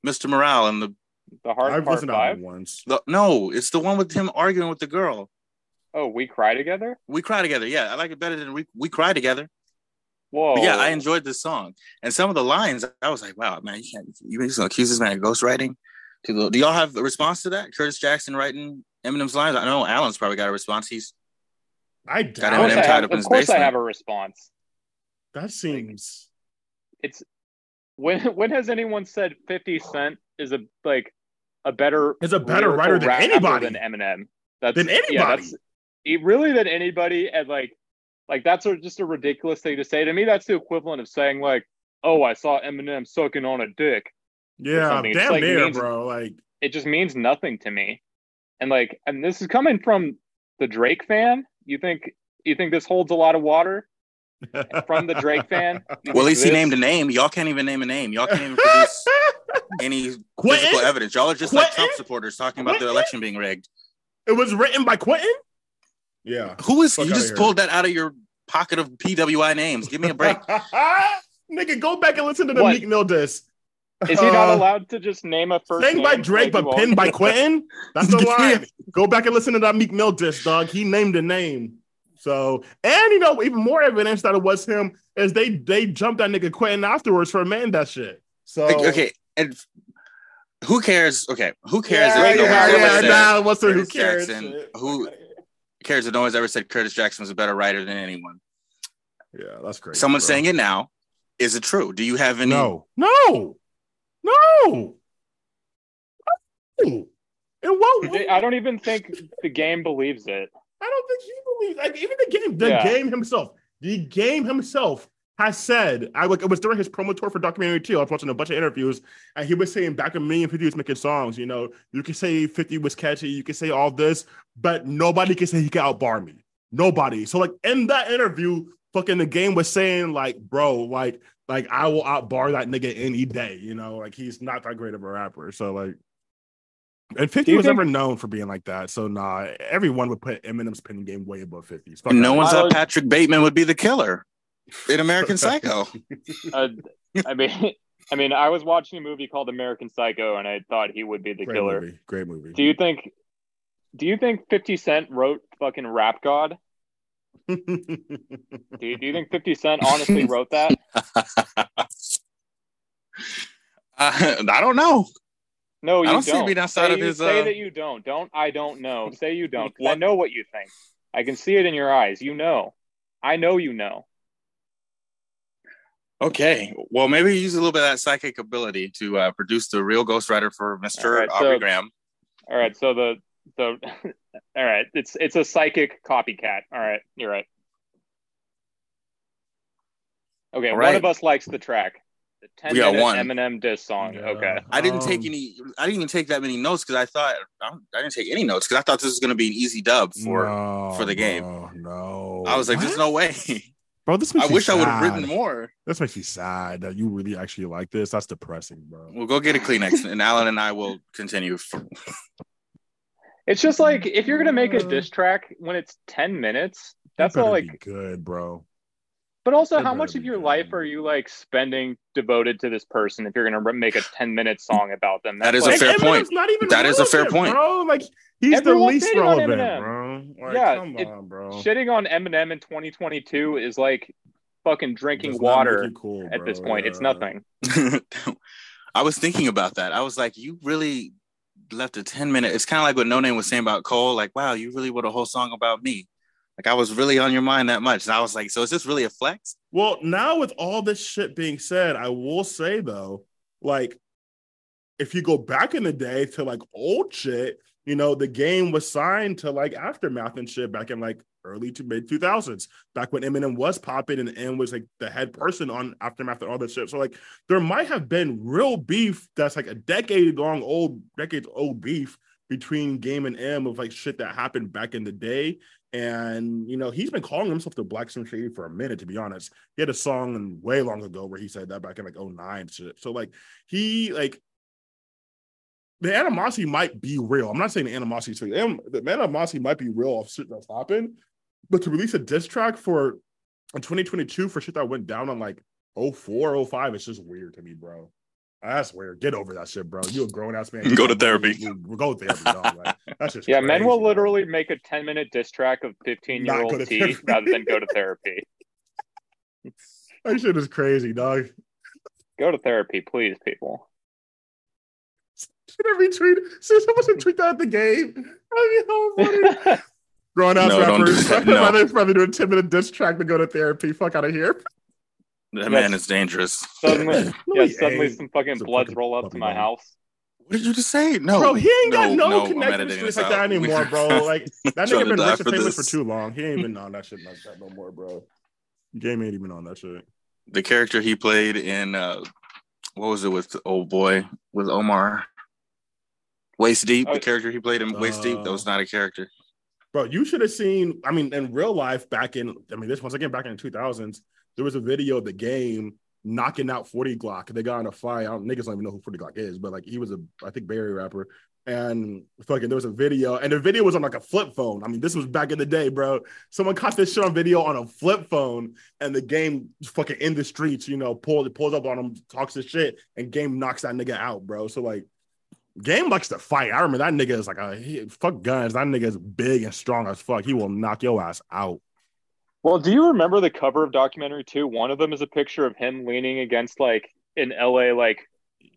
Mr. Morale and the, The hard I've part listened to that five. one once. the no, it's the one with him arguing with the girl. Oh, we cry together. We cry together. Yeah, I like it better than we we cry together. Whoa. But yeah, I enjoyed this song and some of the lines. I was like, wow, man, you can't. You just gonna accuse this man of ghostwriting? To do y'all have a response to that? Curtis Jackson writing Eminem's lines. I know Alan's probably got a response. He's I Of Got Eminem I tied have, up in of his course I have a response. That seems. It's when when has anyone said Fifty Cent is a like a better Is a better writer than anybody. than Eminem? That's Than Yeah, anybody. that's it- really than anybody, and like like that's a, just a ridiculous thing to say. To me, that's the equivalent of saying like, "Oh, I saw Eminem sucking on a dick." Yeah, damn like near, means- bro. Like, it just means nothing to me. And like, and this is coming from the Drake fan. You think you think this holds a lot of water from the Drake fan? *laughs* Well, at think least he named a name. Y'all can't even name a name. Y'all can't even produce *laughs* any physical evidence. Y'all are just like Trump supporters talking about the election being rigged. It was written by Quentin. Yeah. Who is Fuck you just pulled that out of your pocket of PWI names? Give me a break. *laughs* Nigga, go back and listen to the What? Meek Mill disc. Is he not Uh, allowed to just name a first Sang by Drake, but pinned by Quentin. *laughs* That's the Give line. Go back and listen to that Meek Mill disc, dog. He named a name. So, and you know, even more evidence that it was him is they they jumped that nigga Quentin afterwards for a man that shit. So Like, okay, and who cares? Okay, who cares yeah, if no yeah, yeah, nah, what's the who cares? Jackson, shit. who- cares if no one's ever said Curtis Jackson was a better writer than anyone? Yeah, that's crazy. Someone's bro. saying it now. Is it true? Do you have any? No, no, no. No. In what way? I don't even think the game believes it. I don't think he believes. Like even the game, the Yeah. game himself, the game himself has said, I like it was during his promo tour for documentary too. I was watching a bunch of interviews, and he was saying back when me and 50 was making songs, you know, you can say 50 was catchy, you can say all this, but nobody can say he can outbar me. Nobody. So like in that interview, fucking the game was saying, like, bro, like, like I will outbar that nigga any day, you know, like he's not that great of a rapper. So like and 50 was think- never known for being like that. So nah, everyone would put Eminem's pinning game way above 50. No one thought Patrick Bateman would be the killer in American *laughs* Psycho. uh, I mean, *laughs* I mean, I was watching a movie called American Psycho, and I thought he would be the Great killer. Movie. Great movie. Do you think? Do you think Fifty Cent wrote fucking Rap God? *laughs* do, you, do you think Fifty Cent honestly wrote that? uh, I don't know. No, you I don't, don't. see being outside say of you, his. Say Uh... that you don't. Don't. I don't know. Say you don't. I know what you think. I can see it in your eyes. You know. I know you know. Okay. Well, maybe use a little bit of that psychic ability to uh, produce the real ghostwriter for Mister right, Aubrey so, Graham. All right. So the the *laughs* all right. It's it's a psychic copycat. All right. You're right. Okay. All right. One of us likes the track. The 10 we got one Eminem diss song. Yeah. Okay. I didn't um, take any. I didn't even take that many notes because I thought I, I, didn't take any notes because I thought this was going to be an easy dub for no, for the game. No, no. I was like, what? "There's no way." *laughs* Bro, this makes I wish sad. I would have written more. This makes me sad that you really actually like this. That's depressing, bro. We'll go get a Kleenex, and Alan and I will continue. For... It's just like if you're gonna make a diss track when it's ten minutes, that's all like good, bro. But also, how much of your life are you like spending devoted to this person? If you're gonna make a ten minute song about them, That's that is like, a fair point. Not even that is a fair point, bro. Like he's the least relevant, bro. Like, yeah, come it, on, bro. Shitting on Eminem in 2022 is like fucking drinking water cool, at this point. Yeah. It's nothing. *laughs* I was thinking about that. I was like, you really left a 10 minute. It's kind of like what Noname was saying about Cole. Like, wow, you really wrote a whole song about me. Like I was really on your mind that much. And I was like, so is this really a flex? Well, now with all this shit being said, I will say though, like if you go back in the day to like old shit, you know, the game was signed to like Aftermath and shit back in like early to mid 2000s, back when Eminem was popping and M was like the head person on Aftermath and all that shit. So like there might have been real beef that's like a decade long old, decades old beef between Game and M of like shit that happened back in the day and you know, he's been calling himself the Black Slim Shady for a minute, to be honest. He had a song way long ago where he said that back in like 09 shit. So like he like the animosity might be real. I'm not saying the animosity is real. The animosity might be real of shit that's happened, but to release a diss track for in 2022 for shit that went down on like 04, 05, it's just weird to me, bro. That's weird. Get over that shit, bro. You a grown ass man. *laughs* go to therapy. *laughs* We go to therapy, dog. Like, that's just yeah. crazy, men will bro. literally make a ten minute diss track of fifteen year old T therapy. rather than go to therapy. *laughs* that shit is crazy, dog. Go to therapy, please, people. Should I retweet? Should someone should tweet that at the game? I mean, how funny. Grown ass No, don't do rappers. that, no. Rather, rather do a 10 minute diss track to go to therapy. Fuck out of here. That man is dangerous. Suddenly, *laughs* No, yeah, suddenly ain't. some fucking bloods fucking roll up to my dog. house. What did you just say? No, Bro, he ain't got no, I'm connection to this like that out. anymore, *laughs* bro. Like that nigga been die rich and for famous for too long. He ain't even on that shit like that no more, bro. Game ain't even on that shit. The character he played in uh, what was it with old boy with Omar? Waist deep. The character he played in Waist Deep. That was not a character. Bro, you should have seen. I mean, in real life, back in, I mean, this once again back in the 2000s, there was a video of the game knocking out 40 Glocc. They got in a fight. I don't, niggas don't even know who 40 Glocc is, but like he was a, I think, Barry rapper. And fucking, there was a video, and the video was on like a flip phone. I mean, this was back in the day, bro. Someone caught this shit on video on a flip phone, and the game fucking in the streets, you know, pulled pulls up on him, talks his shit, and game knocks that nigga out, bro. So like, Game likes to fight. I remember that nigga is like a he, fuck guns. That nigga is big and strong as fuck. He will knock your ass out. Well, do you remember the cover of documentary two? One of them is a picture of him leaning against like an LA like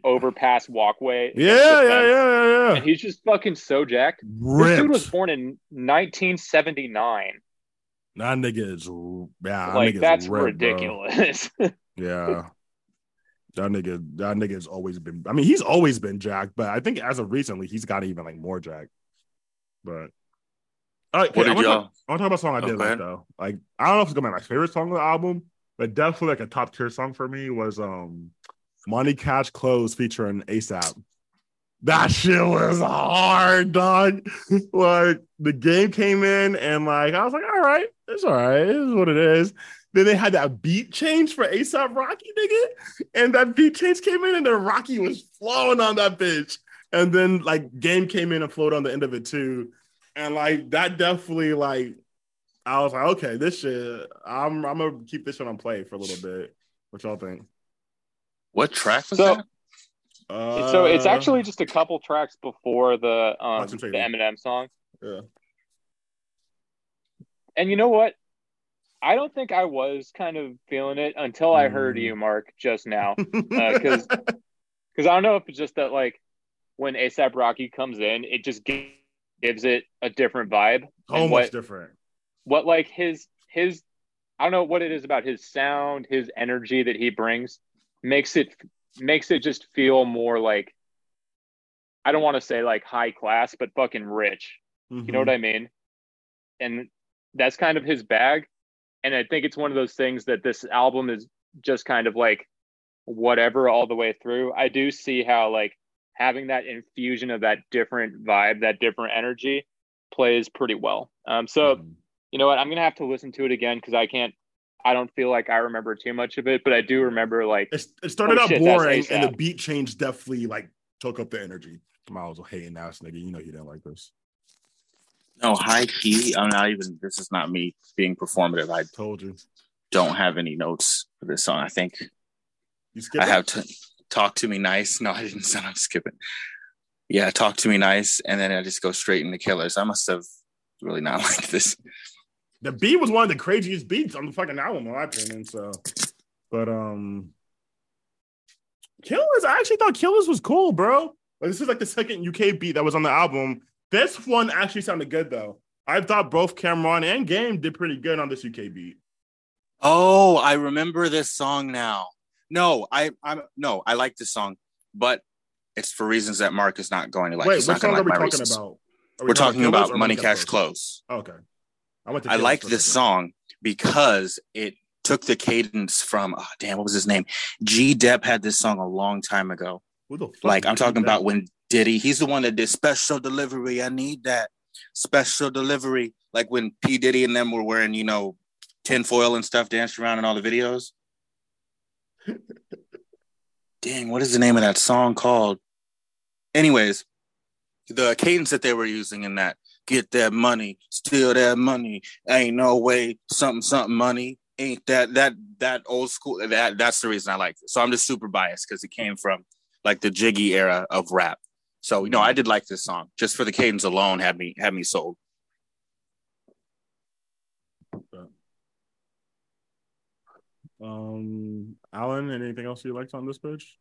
overpass walkway. against Yeah, yeah, yeah, yeah, And yeah. he's just fucking so jacked. This dude was born in 1979. that nigga is yeah. that like that's ripped, ridiculous. *laughs* Yeah. That nigga, that nigga's always been. I mean, he's always been jacked, but I think as of recently, he's got even like more jacked. But all right, What okay, I did want y'all- talk, I wanna talk about a song I Oh, did go like though. Like I don't know if it's gonna be my favorite song of the album, but definitely like a top tier song for me was um Money Cash Clothes featuring ASAP. That shit was hard, dog. *laughs* like the game came in and like I was like, all right, it's all right, it is what it is. Then they had that beat change for ASAP Rocky, nigga. And that beat change came in and then Rocky was flowing on that bitch. And then like game came in and flowed on the end of it too. And like that definitely like I was like, okay, this shit, I'm I'm gonna keep this shit on play for a little bit. What y'all think? What track was So- that? Uh, so it's actually just a couple tracks before the um, the Eminem song. yeah. And you know what? I don't think I was kind of feeling it until I heard Mm. you, Mark, just now. *laughs* Because cuz I don't know if it's just that like when ASAP Rocky comes in, it just gi- gives it a different vibe. so much what different. what like his his I don't know what it is about his sound, his energy that he brings makes it makes it just feel more like I don't want to say like high class, but fucking rich. You know mm-hmm. what I mean? And that's kind of his bag. And I think it's one of those things that this album is just kind of like whatever all the way through. I do see how like having that infusion of that different vibe, that different energy plays pretty well. Um so Mhm. you know what? I'm gonna have to listen to it again because I can't. I don't feel like I remember too much of it, but I do remember like It's, it started Oh, out shit, boring, and the beat change definitely like took up the energy. Miles was hating ass nigga, you know you didn't like this. No, high key. I'm not even. This is not me being performative. I Told you. don't have any notes for this song. I think You skipped. I have to talk to me nice. No, *laughs* I didn't sound I'm skipping. Yeah, talk to me nice, and then I just go straight into killers. I must have really not *laughs* liked this. The beat was one of the craziest beats on the fucking album, in my opinion. So, but um, Killers. I actually thought Killers was cool, bro. Like, this is like the second UK beat that was on the album. This one actually sounded good though. I thought both Cameron and Game did pretty good on this UK beat. Oh, I remember this song now. No, I I'm no, I like this song, but it's for reasons that Mark is not going to like. Wait, He's what song are we like my talking reasons. about? Are we We're talking about Money Cash Clothes. Okay, I I Killers liked for a this song because it took the cadence from oh, damn, what was his name? G. Dep had this song a long time ago. Who the fuck Like I'm talking about when Diddy, he's the one that did special delivery. I need that special delivery. Like when P. Diddy and them were wearing, you know, tinfoil and stuff, dancing around in all the videos. Dang, what is the name of that song called? Anyways, the cadence that they were using in that get that money, steal that money, ain't no way, something, something money. Ain't that that that old school that that's the reason I like it. So I'm just super biased because it came from like the jiggy era of rap. So you know, I did like this song. Just for the cadence alone had me had me sold. Um, Alan, anything else you liked on this pitch?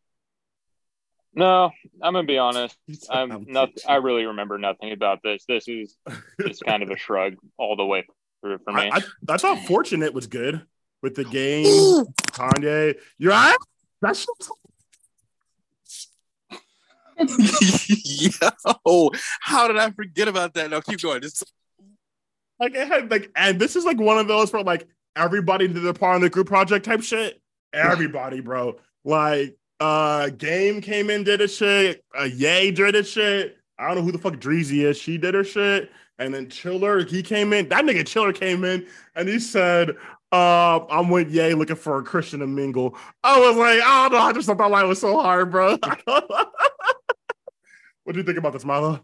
no. I'm gonna be honest. *laughs* I'm I'm not. I really remember nothing about this. This is just kind of a *laughs* shrug all the way through for me. I, I, I thought Fortunate was good with the game. Kanye, you're right. That's *laughs* Yo, how did I forget about that? No, keep going. Just like it had like, and this is like one of those for like everybody did their part in the group project type shit. Everybody, bro. Like, uh, Game came in, did a shit. Uh, Ye did a shit. I don't know who the fuck Dreezy is. She did her shit. And then Chiller, he came in. That nigga Chiller came in and he said, uh, I'm with Yay looking for a Christian to mingle. I was like, I don't know. I just thought that line was so hard, bro. *laughs* what do you think about this, Milo?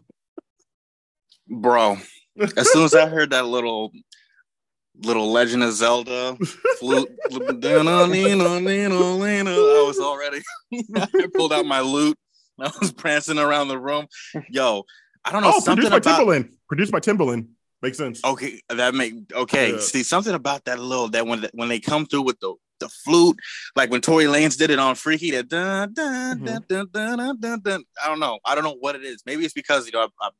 bro. As soon as I heard that little little Legend of Zelda *laughs* flute, I was already. *laughs* I pulled out my lute. I was prancing around the room. Yo, I don't know Oh, something produced by about. Timbaland. Produced by Timbaland. Makes sense. Okay, that make okay. Yeah. See something about that little that when when they come through with the the flute, like when Tory Lanez did it on Freaky, that dun, dun, mm-hmm. dun, dun, dun, dun, dun, dun. I don't know. I don't know what it is. Maybe it's because you know I, I,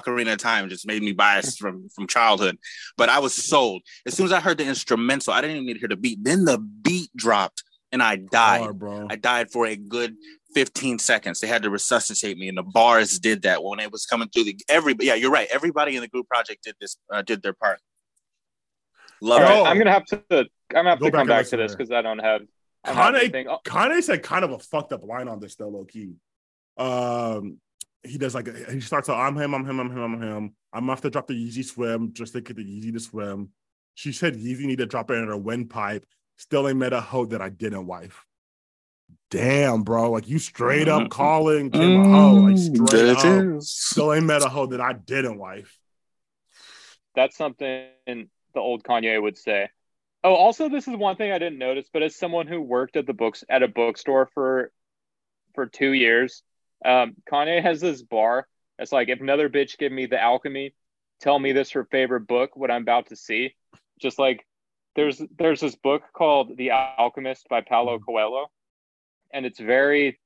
Ocarina of Time just made me biased from from childhood. But I was sold as soon as I heard the instrumental. I didn't even need to hear the beat. Then the beat dropped, and I died. Hard, bro. I died for a good 15 seconds. They had to resuscitate me, and the bars did that when it was coming through the every. Yeah, you're right. Everybody in the group project did this, uh, did their part. Love Yo, it. I'm gonna have to. I'm gonna have Go to back come and back to this because I don't have. I don't have Kanye, anything. Oh, Kanye said kind of a fucked up line on this though, low key. Um, he does like he starts out, I'm him, I'm him, I'm him, I'm him. I'm off to drop the Yeezy swim, just to get the Yeezy to swim. She said Yeezy need to drop it in her windpipe. Still ain't met a hoe that I didn't wife. Damn, bro. Like you straight up Mhm. calling Kim a hoe. Like Mm, straight up. it is. Still ain't met a hoe that I didn't wife. that's something the old Kanye would say. Oh, also, this is one thing I didn't notice, but as someone who worked at the books at a bookstore for for two years, um, Kanye has this bar. It's like if another bitch give me the alchemy, tell me this her favorite book, what I'm about to see. Just like there's there's this book called The Alchemist by Paulo Coelho, and it's very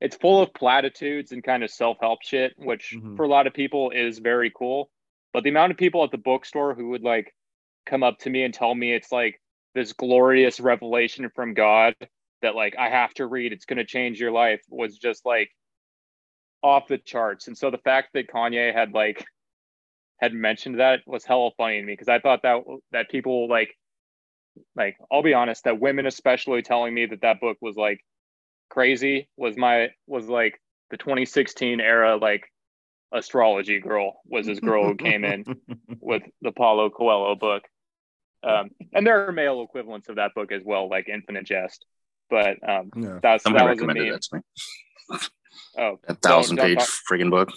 it's full of platitudes and kind of self-help shit which Mhm. for a lot of people is very cool but the amount of people at the bookstore who would like come up to me and tell me it's like this glorious revelation from god that like i have to read it's going to change your life was just like off the charts and so the fact that kanye had like had mentioned that was hella funny to me because i thought that that people like like i'll be honest that women especially telling me that that book was like crazy was my was like the 2016 era like astrology girl was this girl who came in *laughs* with the Paulo Coelho book. Um, and there are male equivalents of that book as well, like Infinite Jest. But um, yeah. that's Somebody that was a recommended meme. that to me. *laughs* Oh, A thousand page talk- friggin' book.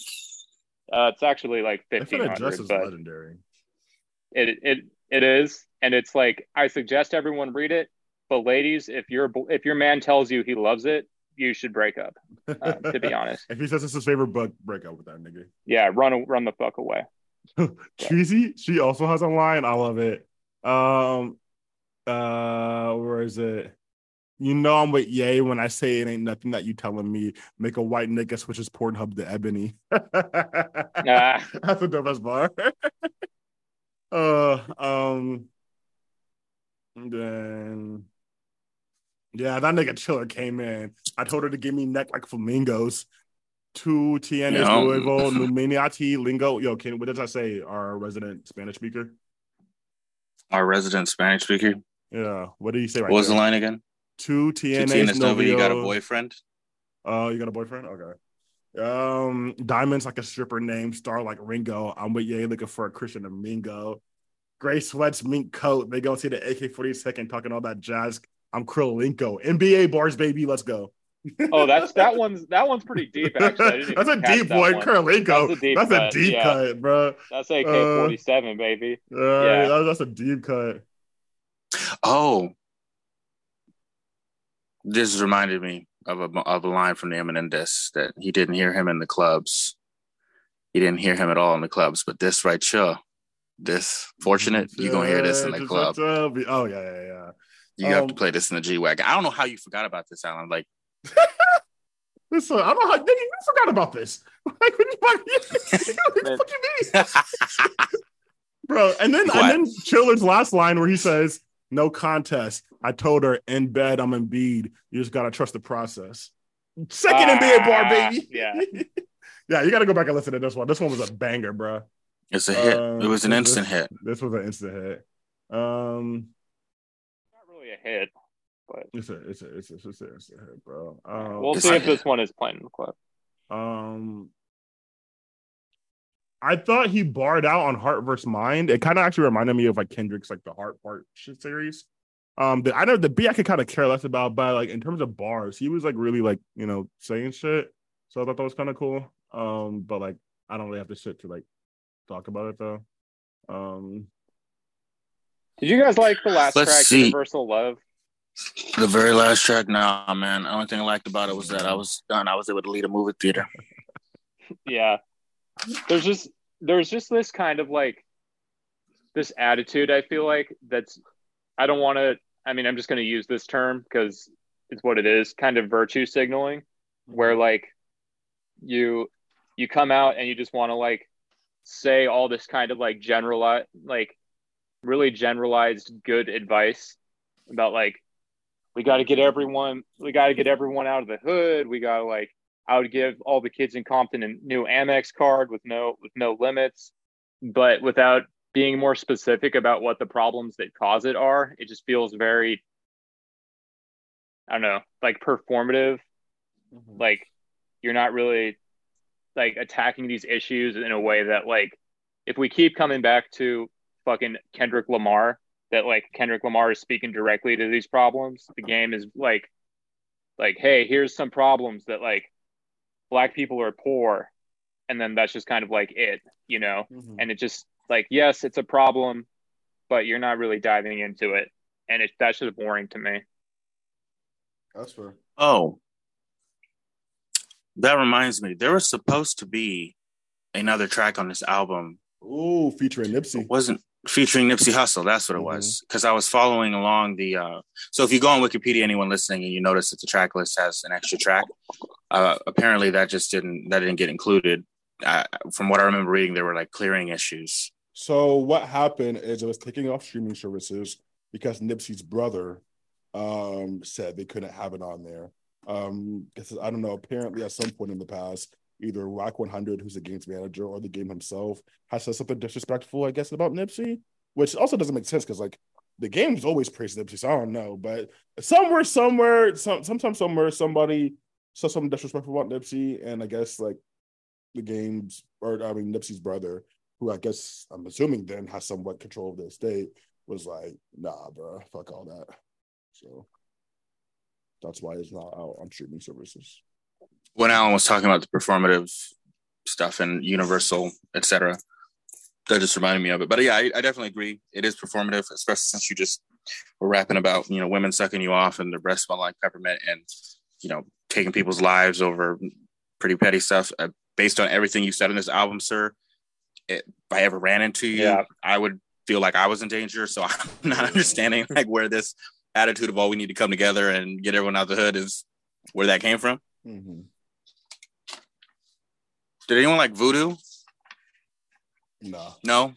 uh, it's actually like Infinite Jest 1500, is but legendary. it it it is, and it's like I suggest everyone read it. But ladies, if your if your man tells you he loves it, you should break up. Um, to be *laughs* honest, If he says it's his favorite book, break up with that nigga. yeah, run run the fuck away. *laughs* Dreezy, she also has a line. I love it. Um, uh, where is it? You know I'm with Yay when I say it ain't nothing that you telling me. Make a white nigga switch his Pornhub to ebony. *laughs* Ah. That's the dopest bar. *laughs* uh, um, and then yeah, that nigga chiller came in. I told her to give me neck like flamingos. Two TNS Yeah. Nuevo *laughs* Numiniati Lingo. Yo, can what does I say? Our resident Spanish speaker. Our resident Spanish speaker. Yeah. What did you say right what was there? the line again? Two Tienes Tienes Nova, you got a boyfriend? Oh, you got a boyfriend? Okay. Um, Diamond's like a stripper name, star like Ringo. I'm with Ye looking for a Christian Domingo. Gray sweats, mink coat. They go see the AK 47 talking all that jazz. I'm Kirilenko. NBA bars, baby. Let's go. Oh, that's that *laughs* one's that one's pretty deep. Actually, That's a even catch deep that boy, one. Kirilenko. That's a deep That's a cut, deep yeah. cut, bro. That's AK forty seven, baby. Uh, Yeah. that- that's a deep cut. Oh. This reminded me of a of a line from the Eminem disc that he didn't hear him in the clubs. He didn't hear him at all in the clubs, but this right here, this fortunate, you're gonna hear this in the club. Oh yeah, yeah, yeah. You have um, to play this in the G Wagon. I don't know how you forgot about this, Alan. Like *laughs* This, uh, I don't know how nigga, you forgot about this. *laughs* Like, what the fuck, *laughs* what the fuck you mean? bro. And then What? and then Chiller's last line where he says, "No contest." I told her in bed I'm Embiid. You just gotta trust the process. Second NBA bar, baby. yeah. *laughs* yeah. You gotta go back and listen to this one. This one was a banger, bro. it's a hit. Uh, it was an this- instant hit. This was an instant hit. Um, Not really a hit, but it's a it's a it's a, it's a, it's a hit, bro. Um, we'll see a if this one is playing in the club. Um, I thought he barred out on Heart versus Mind. It kind of actually reminded me of like Kendrick's like the Heart Part shit series. Um, the, I know the B I could kind of care less about, but like in terms of bars, he was like really like you know saying shit. So I thought that was kind of cool. Um, but like I don't really have the shit to like talk about it though. Um, Did you guys like the last Let's track, see. Universal Love? The very last track, nah, man. The only thing I liked about it was that I was done. I was able to lead a movie theater. *laughs* Yeah. There's just there's just this kind of like this attitude I feel like that's I don't want to I mean I'm just going to use this term because it's what it is, kind of virtue signaling where mm-hmm. like you you come out and you just want to like say all this kind of like general like really generalized good advice about like we got to get everyone we got to get everyone out of the hood we got to like i would give all the kids in compton a new amex card with no with no limits but without being more specific about what the problems that cause it are. It just feels very, I don't know, like performative. Mm-hmm. Like you're not really like attacking these issues in a way that like if we keep coming back to fucking Kendrick Lamar, that like Kendrick Lamar is speaking directly to these problems. The game is like, like, hey, here's some problems that like black people are poor, and then that's just kind of like it, you know. Mm-hmm. And it just like, yes, it's a problem, but you're not really diving into it, and it that's just boring to me. That's fair. Oh, that reminds me, there was supposed to be another track on this album. Oh, featuring Nipsey. It wasn't featuring Nipsey Hussle. That's what it was. Because mm-hmm. I was following along the. Uh, so if you go on Wikipedia, anyone listening, and you notice that the track list has an extra track, uh, apparently that just didn't that didn't get included. Uh, from what I remember reading, there were like clearing issues. So what happened is it was taking off streaming services because Nipsey's brother um, said they couldn't have it on there. Um, because I don't know. Apparently, at some point in the past, either Wack 100, who's the game's manager, or the game himself has said something disrespectful, I guess, about Nipsey, which also doesn't make sense because like the game's always praised Nipsey, so I don't know. But somewhere, somewhere, some sometime somewhere, somebody said something disrespectful about Nipsey, and I guess like the game's or I mean Nipsey's brother, who I guess I'm assuming then has somewhat control of the estate, was like, nah, bro, fuck all that. So that's why it's not out on streaming services when Alan was talking about the performative stuff and Universal, etc., that just reminded me of it. But yeah, I, I, definitely agree. It is performative, especially since you just were rapping about you know women sucking you off and their breasts smell like peppermint and you know taking people's lives over pretty petty stuff. Uh, based on everything you said in this album, sir, it, if I ever ran into you, yeah. I would feel like I was in danger. So *laughs* I'm not understanding *laughs* like where this attitude of all we need to come together and get everyone out the hood is where that came from. Mm-hmm. Did anyone like Voodoo? No. No.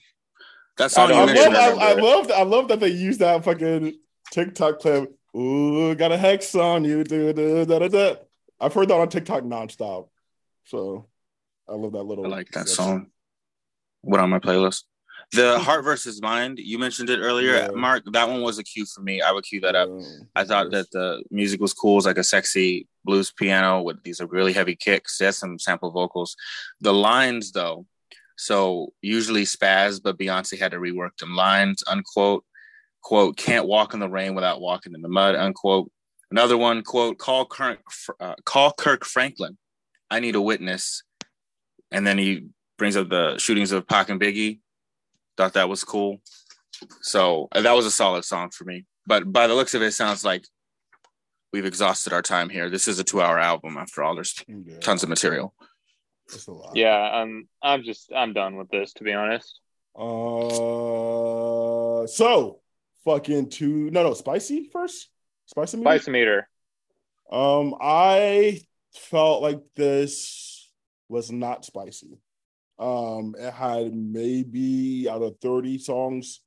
That song I, you I, love, I, I, love I love that they use that fucking TikTok clip. Ooh, got a hex on you. Da, da, da, da, I've heard that on TikTok nonstop. So I love that little I like that song. What on my playlist? The Heart versus Mind, you mentioned it earlier, yeah. Mark. That one was a cue for me. I would cue that up. I thought that the music was cool. It's like a sexy blues piano with these really heavy kicks. There's some sample vocals. The lines, though, so usually spaz, but Beyonce had to rework them lines. Unquote, quote, can't walk in the rain without walking in the mud. Unquote. Another one, quote, call Kirk, uh, call Kirk Franklin. I need a witness. And then he brings up the shootings of Pac and Biggie Thought that was cool. So uh, that was a solid song for me. But by the looks of it, it sounds like we've exhausted our time here. This is a two-hour album. After all, there's yeah. tons of material. Yeah, I'm. I'm just. I'm done with this, to be honest. Uh, so fucking two. No, no, spicy first. Spicy meter. Spicy meter. Um, I felt like this was not spicy. Um, it had maybe out of 30 songs,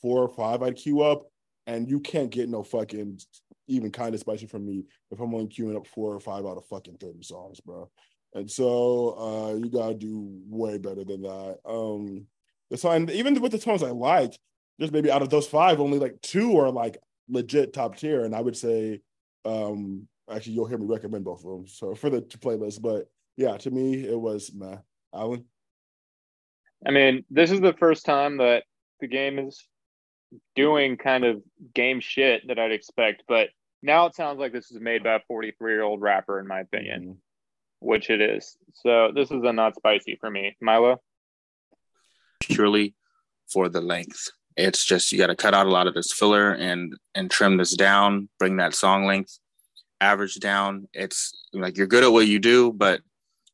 four or five I'd queue up, and you can't get no fucking even kind of spicy from me if I'm only queuing up four or five out of fucking 30 songs, bro. And so uh you gotta do way better than that. Um the song, even with the songs I liked, just maybe out of those five, only like two are like legit top tier. And I would say um actually you'll hear me recommend both of them. So *laughs* for the playlist, but yeah, to me it was meh. Alan. I mean, this is the first time that the game is doing kind of game shit that I'd expect, but now it sounds like this is made by a 43 year old rapper, in my opinion, mm-hmm. which it is. So this is a not spicy for me. Milo? Purely for the length. It's just you got to cut out a lot of this filler and and trim this down, bring that song length average down. It's like you're good at what you do, but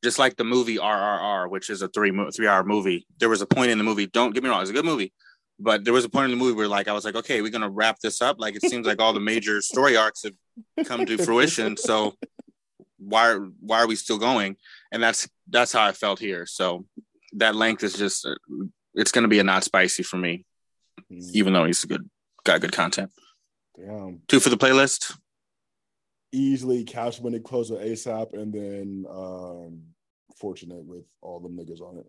just like the movie RRR, which is a three three hour movie. There was a point in the movie. Don't get me wrong, it's a good movie, but there was a point in the movie where like I was like, okay, we're gonna wrap this up. Like it seems like all the major *laughs* story arcs have come to fruition. So why why are we still going? And that's that's how I felt here. So that length is just it's gonna be a not spicy for me, mm. even though he's good got good content. Damn. Two for the playlist easily cash money with ASAP, and then um, fortunate with all the niggas on it.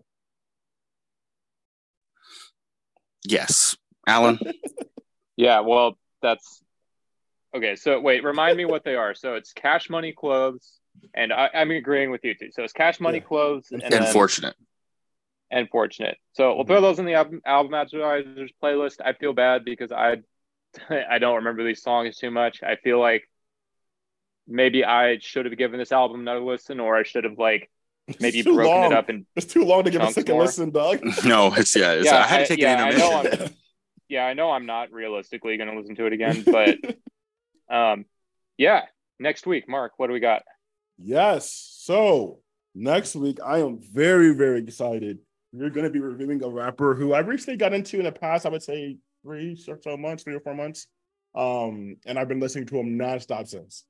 Yes, Alan. *laughs* Yeah, well, that's okay. So wait, remind me what they are. So it's cash money clothes, and I, I'm agreeing with you too. So it's cash money Yeah. clothes and, then- Unfortunate. And fortunate. So we'll throw those in the album, album advertisers playlist. I feel bad because I *laughs* I don't remember these songs too much. I feel like maybe I should have given this album another listen, or I should have like maybe It's too broken long. it up and It's too long to give a second more. listen, dog. *laughs* No, it's yeah. It's, Yeah, I had to I- take yeah, I an know intermission. *laughs* yeah, I know I'm not realistically going to listen to it again, but um, yeah, next week, Mark, what do we got? Yes. So next week, I am very, very excited. We're going to be reviewing a rapper who I recently got into in the past, I would say three or so months, three or four months. Um, and I've been listening to him nonstop since.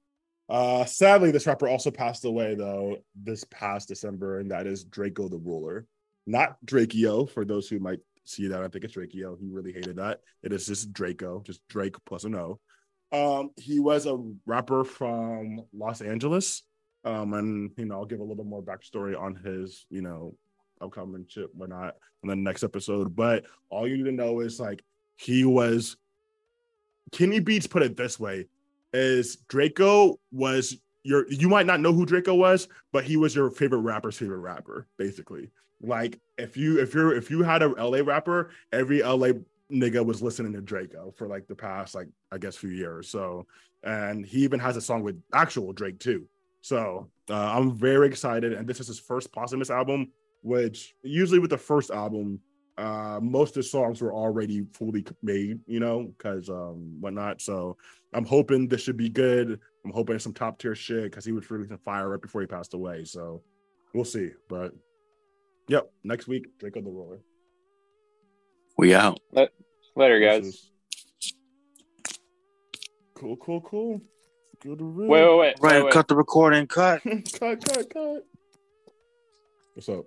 Uh, sadly, this rapper also passed away though this past December, and that is Drakeo the Ruler, not Drakeo. For those who might see that, I think it's Drakeo. He really hated that. It is just Drakeo, just Drake plus an O. Um, he was a rapper from Los Angeles. Um, and you know, I'll give a little bit more backstory on his, you know, upcoming shit, whatnot in the next episode. But all you need to know is like he was Kenny Beats put it this way is Drakeo was your you might not know who Drakeo was, but he was your favorite rapper's favorite rapper, basically. Like if you if you're if you had a LA rapper, every LA nigga was listening to Drakeo for like the past like I guess few years. So and he even has a song with actual Drake too. So uh, I'm very excited, and this is his first posthumous album. Which usually with the first album, uh, most of the songs were already fully made, you know, because um whatnot. So I'm hoping this should be good. I'm hoping it's some top tier shit because he was releasing fire right before he passed away. So we'll see. But yep, next week, Drakeo the Ruler. We out. Later, This guys. is- Cool, cool, cool. Good to Wait, wait, wait. Right, wait, wait. cut the recording. Cut. *laughs* cut, cut, cut. What's up?